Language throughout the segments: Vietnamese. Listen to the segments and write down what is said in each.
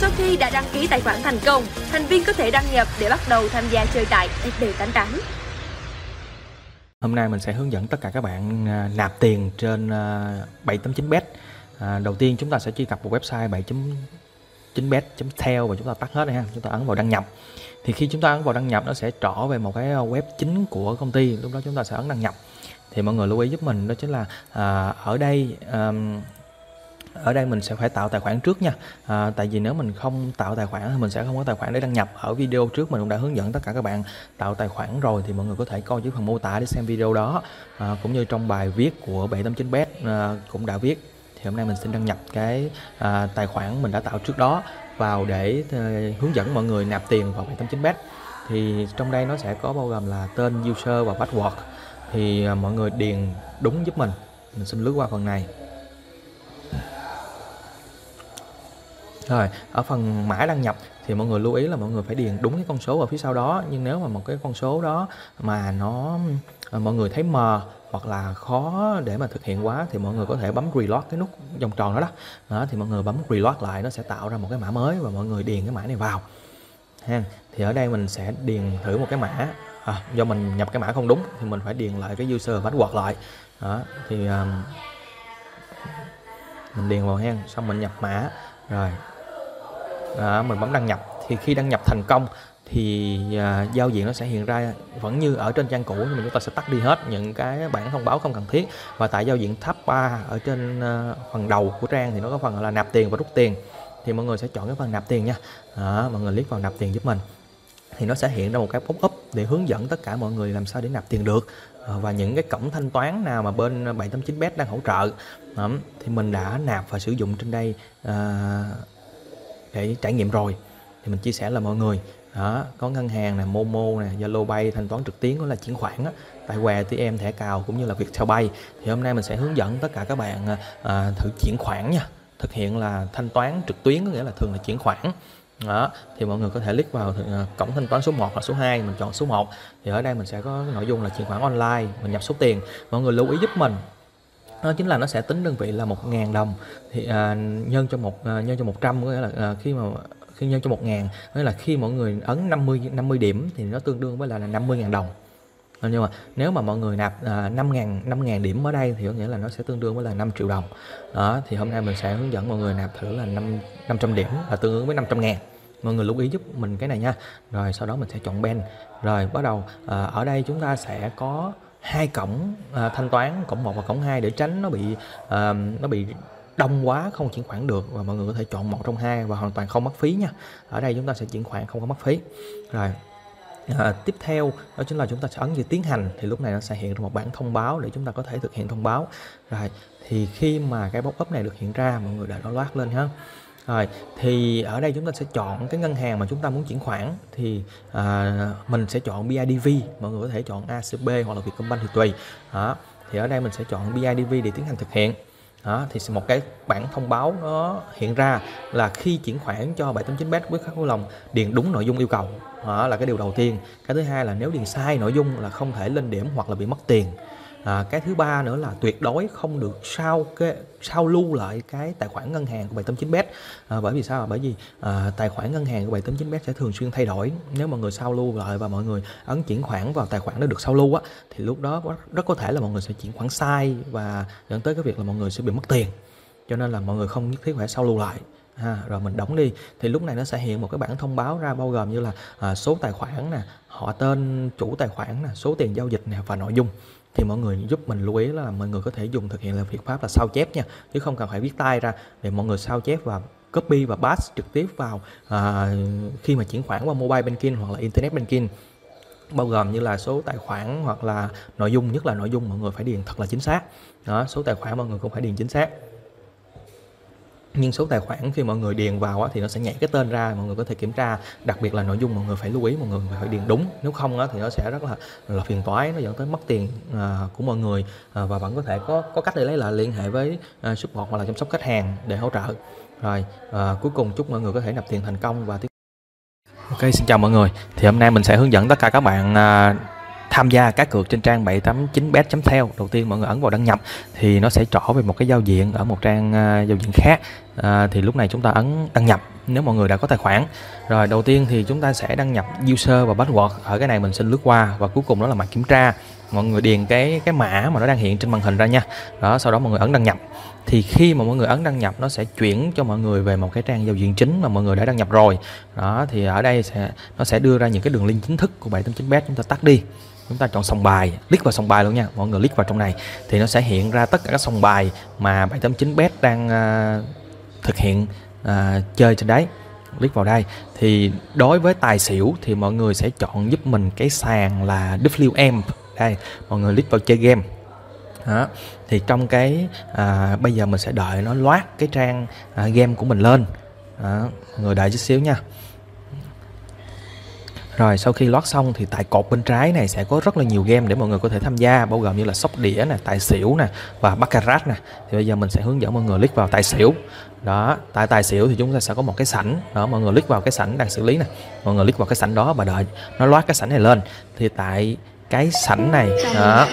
Sau khi đã đăng ký tài khoản thành công, thành viên có thể đăng nhập để bắt đầu tham gia chơi tại FB88. Hôm nay mình sẽ hướng dẫn tất cả các bạn à, nạp tiền trên à, 7.9bet. À, đầu tiên chúng ta sẽ truy cập vào website 7.9bet.theo và chúng ta tắt hết này ha. Chúng ta ấn vào đăng nhập. Thì khi chúng ta ấn vào đăng nhập nó sẽ trở về một cái à, web chính của công ty. Lúc đó chúng ta sẽ ấn đăng nhập. Thì mọi người lưu ý giúp mình đó chính là à, ở đây à, ở đây mình sẽ phải tạo tài khoản trước nha. À, tại vì nếu mình không tạo tài khoản thì mình sẽ không có tài khoản để đăng nhập. Ở video trước mình cũng đã hướng dẫn tất cả các bạn tạo tài khoản rồi thì mọi người có thể coi dưới phần mô tả để xem video đó. À, cũng như trong bài viết của 789bet à, cũng đã viết. Thì hôm nay mình xin đăng nhập cái à, tài khoản mình đã tạo trước đó vào để à, hướng dẫn mọi người nạp tiền vào 789bet thì trong đây nó sẽ có bao gồm là tên user và password. Thì à, mọi người điền đúng giúp mình. Mình xin lướt qua phần này. Rồi, ở phần mã đăng nhập thì mọi người lưu ý là mọi người phải điền đúng cái con số ở phía sau đó. Nhưng nếu mà một cái con số đó mà nó à, mọi người thấy mờ hoặc là khó để mà thực hiện quá thì mọi người có thể bấm reload cái nút vòng tròn đó đó, đó thì mọi người bấm reload lại nó sẽ tạo ra một cái mã mới và mọi người điền cái mã này vào. Ha thì ở đây mình sẽ điền thử một cái mã. À, do mình nhập cái mã không đúng thì mình phải điền lại cái user password lại. Đó thì um, mình điền vào hen xong mình nhập mã. Rồi đó, mình bấm đăng nhập. Thì khi đăng nhập thành công thì à, giao diện nó sẽ hiện ra vẫn như ở trên trang cũ nhưng mà chúng ta sẽ tắt đi hết những cái bản thông báo không cần thiết. Và tại giao diện tab 3 ở trên à, phần đầu của trang thì nó có phần là nạp tiền và rút tiền. Thì mọi người sẽ chọn cái phần nạp tiền nha. Đó, mọi người click vào nạp tiền giúp mình. Thì nó sẽ hiện ra một cái pop-up để hướng dẫn tất cả mọi người làm sao để nạp tiền được. À, và những cái cổng thanh toán nào mà bên 789bet đang hỗ trợ. Thì mình đã nạp và sử dụng trên đây à, để trải nghiệm rồi. Thì mình chia sẻ là mọi người đó có ngân hàng này Momo này Zalo Pay thanh toán trực tuyến đó là chuyển khoản á. Tại què ATM thẻ cào cũng như là việc theo bay thì hôm nay mình sẽ hướng dẫn tất cả các bạn à, à, thử chuyển khoản nha. Thực hiện là thanh toán trực tuyến có nghĩa là thường là chuyển khoản. Đó thì mọi người có thể click vào à, cổng thanh toán số 1 hoặc số 2 mình chọn số 1 thì ở đây mình sẽ có nội dung là chuyển khoản online mình nhập số tiền. Mọi người lưu ý giúp mình đó chính là nó sẽ tính đơn vị là 1.000 đồng. Thì à, nhân cho một à, nhân cho 100 có nghĩa là à, khi mà khi nhân cho 1.000 nghĩa là khi mọi người ấn 50 50 điểm thì nó tương đương với là, là 50.000 đồng. À, nhưng mà nếu mà mọi người nạp à, 5.000 5.000 điểm ở đây thì có nghĩa là nó sẽ tương đương với là 5 triệu đồng. Đó thì hôm nay mình sẽ hướng dẫn mọi người nạp thử là 5 500 điểm là tương ứng với 500 ngàn. Mọi người lưu ý giúp mình cái này nha. Rồi sau đó mình sẽ chọn ben. Rồi bắt đầu à, ở đây chúng ta sẽ có hai cổng à, thanh toán cổng 1 và cổng 2 để tránh nó bị à, nó bị đông quá không chuyển khoản được và mọi người có thể chọn một trong hai và hoàn toàn không mất phí nha. Ở đây chúng ta sẽ chuyển khoản không có mất phí. Rồi à, tiếp theo đó chính là chúng ta sẽ ấn chữ tiến hành thì lúc này nó sẽ hiện ra một bản thông báo để chúng ta có thể thực hiện thông báo. Rồi thì khi mà cái pop up này được hiện ra mọi người đã loát lên ha rồi thì ở đây chúng ta sẽ chọn cái ngân hàng mà chúng ta muốn chuyển khoản. Thì à, mình sẽ chọn BIDV mọi người có thể chọn ACB hoặc là Vietcombank thì tùy. Đó thì ở đây mình sẽ chọn BIDV để tiến hành thực hiện. Đó, thì một cái bản thông báo nó hiện ra là khi chuyển khoản cho 789bet với khách vui lòng điền đúng nội dung yêu cầu. Đó là cái điều đầu tiên. Cái thứ hai là nếu điền sai nội dung là không thể lên điểm hoặc là bị mất tiền à, cái thứ ba nữa là tuyệt đối không được sao cái sao lưu lại cái tài khoản ngân hàng của 789bet à, bởi vì sao? Bởi vì à, tài khoản ngân hàng của 789bet sẽ thường xuyên thay đổi. Nếu mọi người sao lưu lại và mọi người ấn chuyển khoản vào tài khoản đó được sao lưu á thì lúc đó rất có thể là mọi người sẽ chuyển khoản sai và dẫn tới cái việc là mọi người sẽ bị mất tiền. Cho nên là mọi người không nhất thiết phải sao lưu lại. Ha, rồi mình đóng đi. Thì lúc này nó sẽ hiện một cái bảng thông báo ra bao gồm như là à, số tài khoản nè họ tên chủ tài khoản nè số tiền giao dịch nè và nội dung thì mọi người giúp mình lưu ý là mọi người có thể dùng thực hiện là việc pháp là sao chép nha. Chứ không cần phải viết tay ra để mọi người sao chép và copy và pass trực tiếp vào à, khi mà chuyển khoản qua mobile banking hoặc là internet banking. Bao gồm như là số tài khoản hoặc là nội dung nhất là nội dung mọi người phải điền thật là chính xác. Đó số tài khoản mọi người cũng phải điền chính xác nhưng số tài khoản khi mọi người điền vào á, thì nó sẽ nhảy cái tên ra mọi người có thể kiểm tra. Đặc biệt là nội dung mọi người phải lưu ý mọi người phải điền đúng. Nếu không á, thì nó sẽ rất là là phiền toái nó dẫn tới mất tiền à, của mọi người. À, và vẫn có thể có có cách để lấy lại liên hệ với à, support hoặc là chăm sóc khách hàng để hỗ trợ. Rồi à, cuối cùng chúc mọi người có thể nạp tiền thành công và tiếp Ok xin chào mọi người. Thì hôm nay mình sẽ hướng dẫn tất cả các bạn à, tham gia cá cược trên trang 789bet.theo đầu tiên mọi người ấn vào đăng nhập thì nó sẽ trỏ về một cái giao diện ở một trang uh, giao diện khác. À, thì lúc này chúng ta ấn đăng nhập nếu mọi người đã có tài khoản. Rồi đầu tiên thì chúng ta sẽ đăng nhập user và password. Ở cái này mình xin lướt qua và cuối cùng đó là mặt kiểm tra. Mọi người điền cái cái mã mà nó đang hiện trên màn hình ra nha. Đó sau đó mọi người ấn đăng nhập. Thì khi mà mọi người ấn đăng nhập nó sẽ chuyển cho mọi người về một cái trang giao diện chính mà mọi người đã đăng nhập rồi. Đó thì ở đây sẽ nó sẽ đưa ra những cái đường link chính thức của 789bet chúng ta tắt đi chúng ta chọn sòng bài click vào sòng bài luôn nha. Mọi người click vào trong này thì nó sẽ hiện ra tất cả các sòng bài mà 789bet đang uh, thực hiện uh, chơi trên đấy. Click vào đây. Thì đối với tài xỉu thì mọi người sẽ chọn giúp mình cái sàn là WM đây mọi người click vào chơi game. Đó. thì trong cái à, bây giờ mình sẽ đợi nó loát cái trang à, game của mình lên. Đó. người đợi chút xíu nha rồi sau khi loát xong thì tại cột bên trái này sẽ có rất là nhiều game để mọi người có thể tham gia bao gồm như là sóc đĩa nè, tài xỉu nè và baccarat nè. Thì bây giờ mình sẽ hướng dẫn mọi người click vào tài xỉu. Đó, tại tài xỉu thì chúng ta sẽ có một cái sảnh. Đó mọi người click vào cái sảnh đang xử lý nè. Mọi người click vào cái sảnh đó và đợi nó loát cái sảnh này lên. Thì tại cái sảnh này đó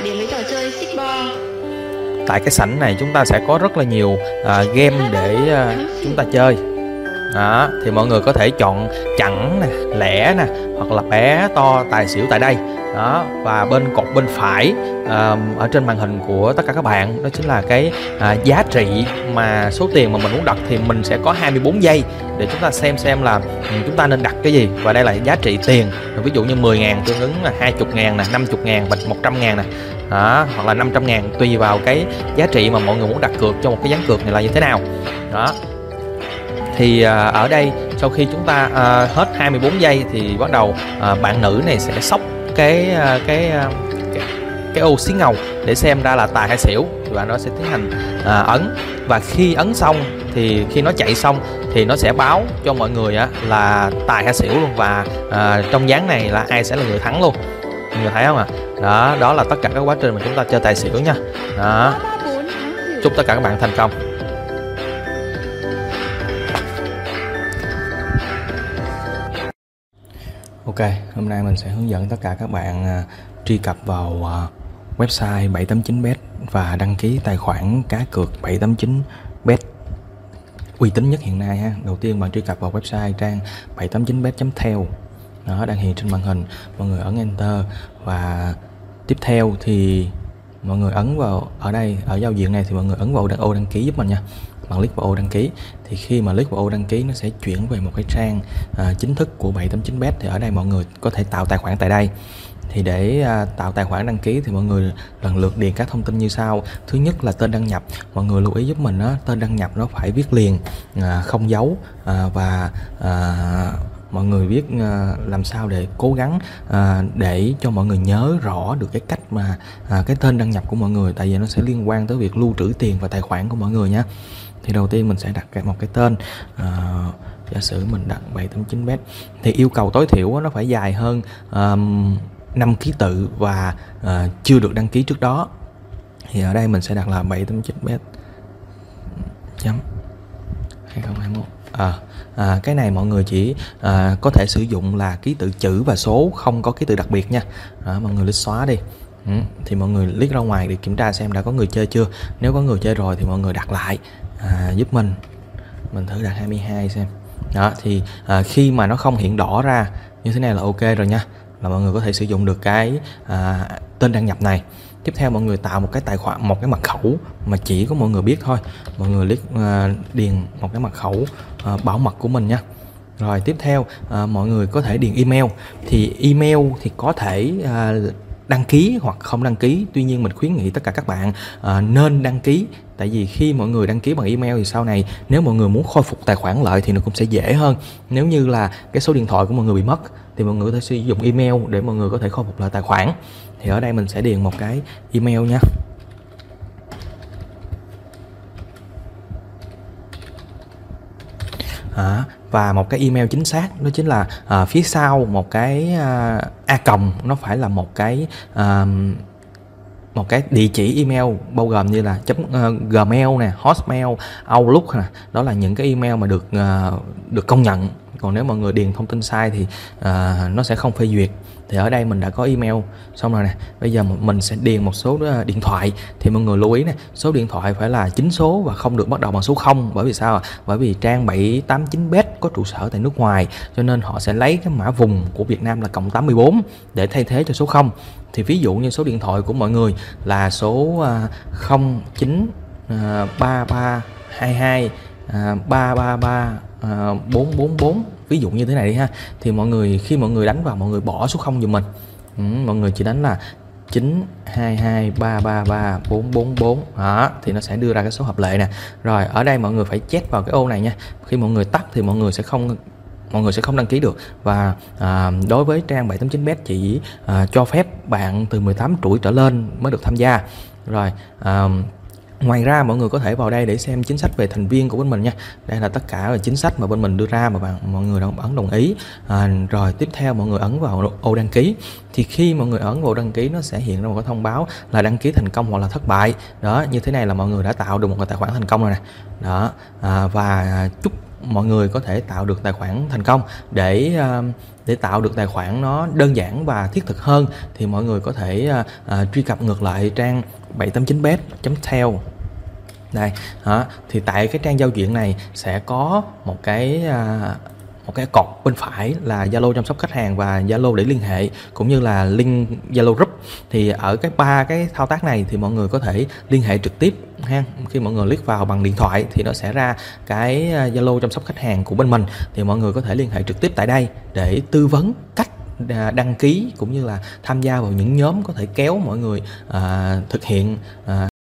tại cái sảnh này chúng ta sẽ có rất là nhiều uh, game để uh, chúng ta chơi đó thì mọi người có thể chọn chẵn nè lẻ nè hoặc là bé to tài xỉu tại đây. Đó và bên cột bên phải uh, ở trên màn hình của tất cả các bạn đó chính là cái uh, giá trị mà số tiền mà mình muốn đặt thì mình sẽ có 24 giây để chúng ta xem xem là chúng ta nên đặt cái gì. Và đây là giá trị tiền ví dụ như 10 ngàn tương ứng là 20 ngàn nè 50 ngàn và 100 ngàn nè. Đó, hoặc là 500 ngàn tùy vào cái giá trị mà mọi người muốn đặt cược cho một cái ván cược này là như thế nào. Đó. Thì à, ở đây sau khi chúng ta à, hết 24 giây thì bắt đầu à, bạn nữ này sẽ sóc cái à, cái, à, cái cái ô xí ngầu để xem ra là tài hay xỉu. Và nó sẽ tiến hành à, ấn. Và khi ấn xong thì khi nó chạy xong thì nó sẽ báo cho mọi người á, là tài hay xỉu luôn. Và à, trong dáng này là ai sẽ là người thắng luôn. Mọi người thấy không ạ? À? đó đó là tất cả các quá trình mà chúng ta chơi tài xỉu nha. Đó. Chúc tất cả các bạn thành công Ok, hôm nay mình sẽ hướng dẫn tất cả các bạn uh, truy cập vào uh, website 789bet và đăng ký tài khoản cá cược 789bet uy tín nhất hiện nay ha. Đầu tiên bạn truy cập vào website trang 789bet.theo. Nó đang hiện trên màn hình, mọi người ấn enter và tiếp theo thì mọi người ấn vào ở đây ở giao diện này thì mọi người ấn vào ô đăng ký giúp mình nha bạn click vào ô đăng ký. Thì khi mà click vào ô đăng ký nó sẽ chuyển về một cái trang à, chính thức của 789bet thì ở đây mọi người có thể tạo tài khoản tại đây. Thì để à, tạo tài khoản đăng ký thì mọi người lần lượt điền các thông tin như sau. Thứ nhất là tên đăng nhập. Mọi người lưu ý giúp mình đó tên đăng nhập nó phải viết liền à, không dấu à, và à, mọi người viết à, làm sao để cố gắng à, để cho mọi người nhớ rõ được cái cách mà à, cái tên đăng nhập của mọi người. Tại vì nó sẽ liên quan tới việc lưu trữ tiền và tài khoản của mọi người nhé thì đầu tiên mình sẽ đặt một cái tên uh, giả sử mình đặt 789 bet thì yêu cầu tối thiểu nó phải dài hơn um, 5 ký tự và uh, chưa được đăng ký trước đó. Thì ở đây mình sẽ đặt là 789 bet chấm. 2021 à, à, cái này mọi người chỉ à, có thể sử dụng là ký tự chữ và số không có ký tự đặc biệt nha. À, mọi người lít xóa đi. Ừ, thì mọi người click ra ngoài để kiểm tra xem đã có người chơi chưa. Nếu có người chơi rồi thì mọi người đặt lại à, giúp mình. Mình thử đặt 22 xem. Đó thì à, khi mà nó không hiện đỏ ra như thế này là ok rồi nha. Là mọi người có thể sử dụng được cái à, tên đăng nhập này. Tiếp theo mọi người tạo một cái tài khoản một cái mật khẩu mà chỉ có mọi người biết thôi. Mọi người liếc à, điền một cái mật khẩu à, bảo mật của mình nha. Rồi tiếp theo à, mọi người có thể điền email. Thì email thì có thể à, đăng ký hoặc không đăng ký. Tuy nhiên mình khuyến nghị tất cả các bạn uh, nên đăng ký. Tại vì khi mọi người đăng ký bằng email thì sau này nếu mọi người muốn khôi phục tài khoản lại thì nó cũng sẽ dễ hơn. Nếu như là cái số điện thoại của mọi người bị mất thì mọi người có thể sử dụng email để mọi người có thể khôi phục lại tài khoản. Thì ở đây mình sẽ điền một cái email nha. À, và một cái email chính xác đó chính là uh, phía sau một cái uh, a còng nó phải là một cái uh, một cái địa chỉ email bao gồm như là chấm uh, gmail nè hotmail outlook nè đó là những cái email mà được uh, được công nhận. Còn nếu mọi người điền thông tin sai thì uh, nó sẽ không phê duyệt thì ở đây mình đã có email. Xong rồi nè bây giờ mình sẽ điền một số ờ, điện thoại. Thì mọi người lưu ý nè số điện thoại phải là chính số và không được bắt đầu bằng số 0 bởi vì sao bởi vì trang 789 bet có trụ sở tại nước ngoài cho nên họ sẽ lấy cái mã vùng của Việt Nam là cộng 84 để thay thế cho số 0 thì ví dụ như số điện thoại của mọi người là số uh, 09 3322 333 À, 444 ví dụ như thế này đi ha. Thì mọi người khi mọi người đánh vào mọi người bỏ số 0 giùm mình. Ừ, mọi người chỉ đánh là 9223334444 đó thì nó sẽ đưa ra cái số hợp lệ nè. Rồi ở đây mọi người phải check vào cái ô này nha. Khi mọi người tắt thì mọi người sẽ không mọi người sẽ không đăng ký được. Và à, đối với trang 789bet chỉ à, cho phép bạn từ 18 tuổi trở lên mới được tham gia. Rồi à, Ngoài ra mọi người có thể vào đây để xem chính sách về thành viên của bên mình nha. Đây là tất cả là chính sách mà bên mình đưa ra mà bạn mọi người ấn đồng ý. À, rồi tiếp theo mọi người ấn vào ô đăng ký. Thì khi mọi người ấn vào đăng ký nó sẽ hiện ra một cái thông báo là đăng ký thành công hoặc là thất bại. Đó, như thế này là mọi người đã tạo được một cái tài khoản thành công rồi nè. Đó, à, và chúc mọi người có thể tạo được tài khoản thành công để uh, để tạo được tài khoản nó đơn giản và thiết thực hơn thì mọi người có thể uh, uh, truy cập ngược lại trang 789bet.tel đây đó, thì tại cái trang giao diện này sẽ có một cái à, một cái cột bên phải là Zalo chăm sóc khách hàng và Zalo để liên hệ cũng như là link Zalo group. Thì ở cái ba cái thao tác này thì mọi người có thể liên hệ trực tiếp ha. Khi mọi người click vào bằng điện thoại thì nó sẽ ra cái à, Zalo chăm sóc khách hàng của bên mình. Thì mọi người có thể liên hệ trực tiếp tại đây để tư vấn cách à, đăng ký cũng như là tham gia vào những nhóm có thể kéo mọi người à, thực hiện à,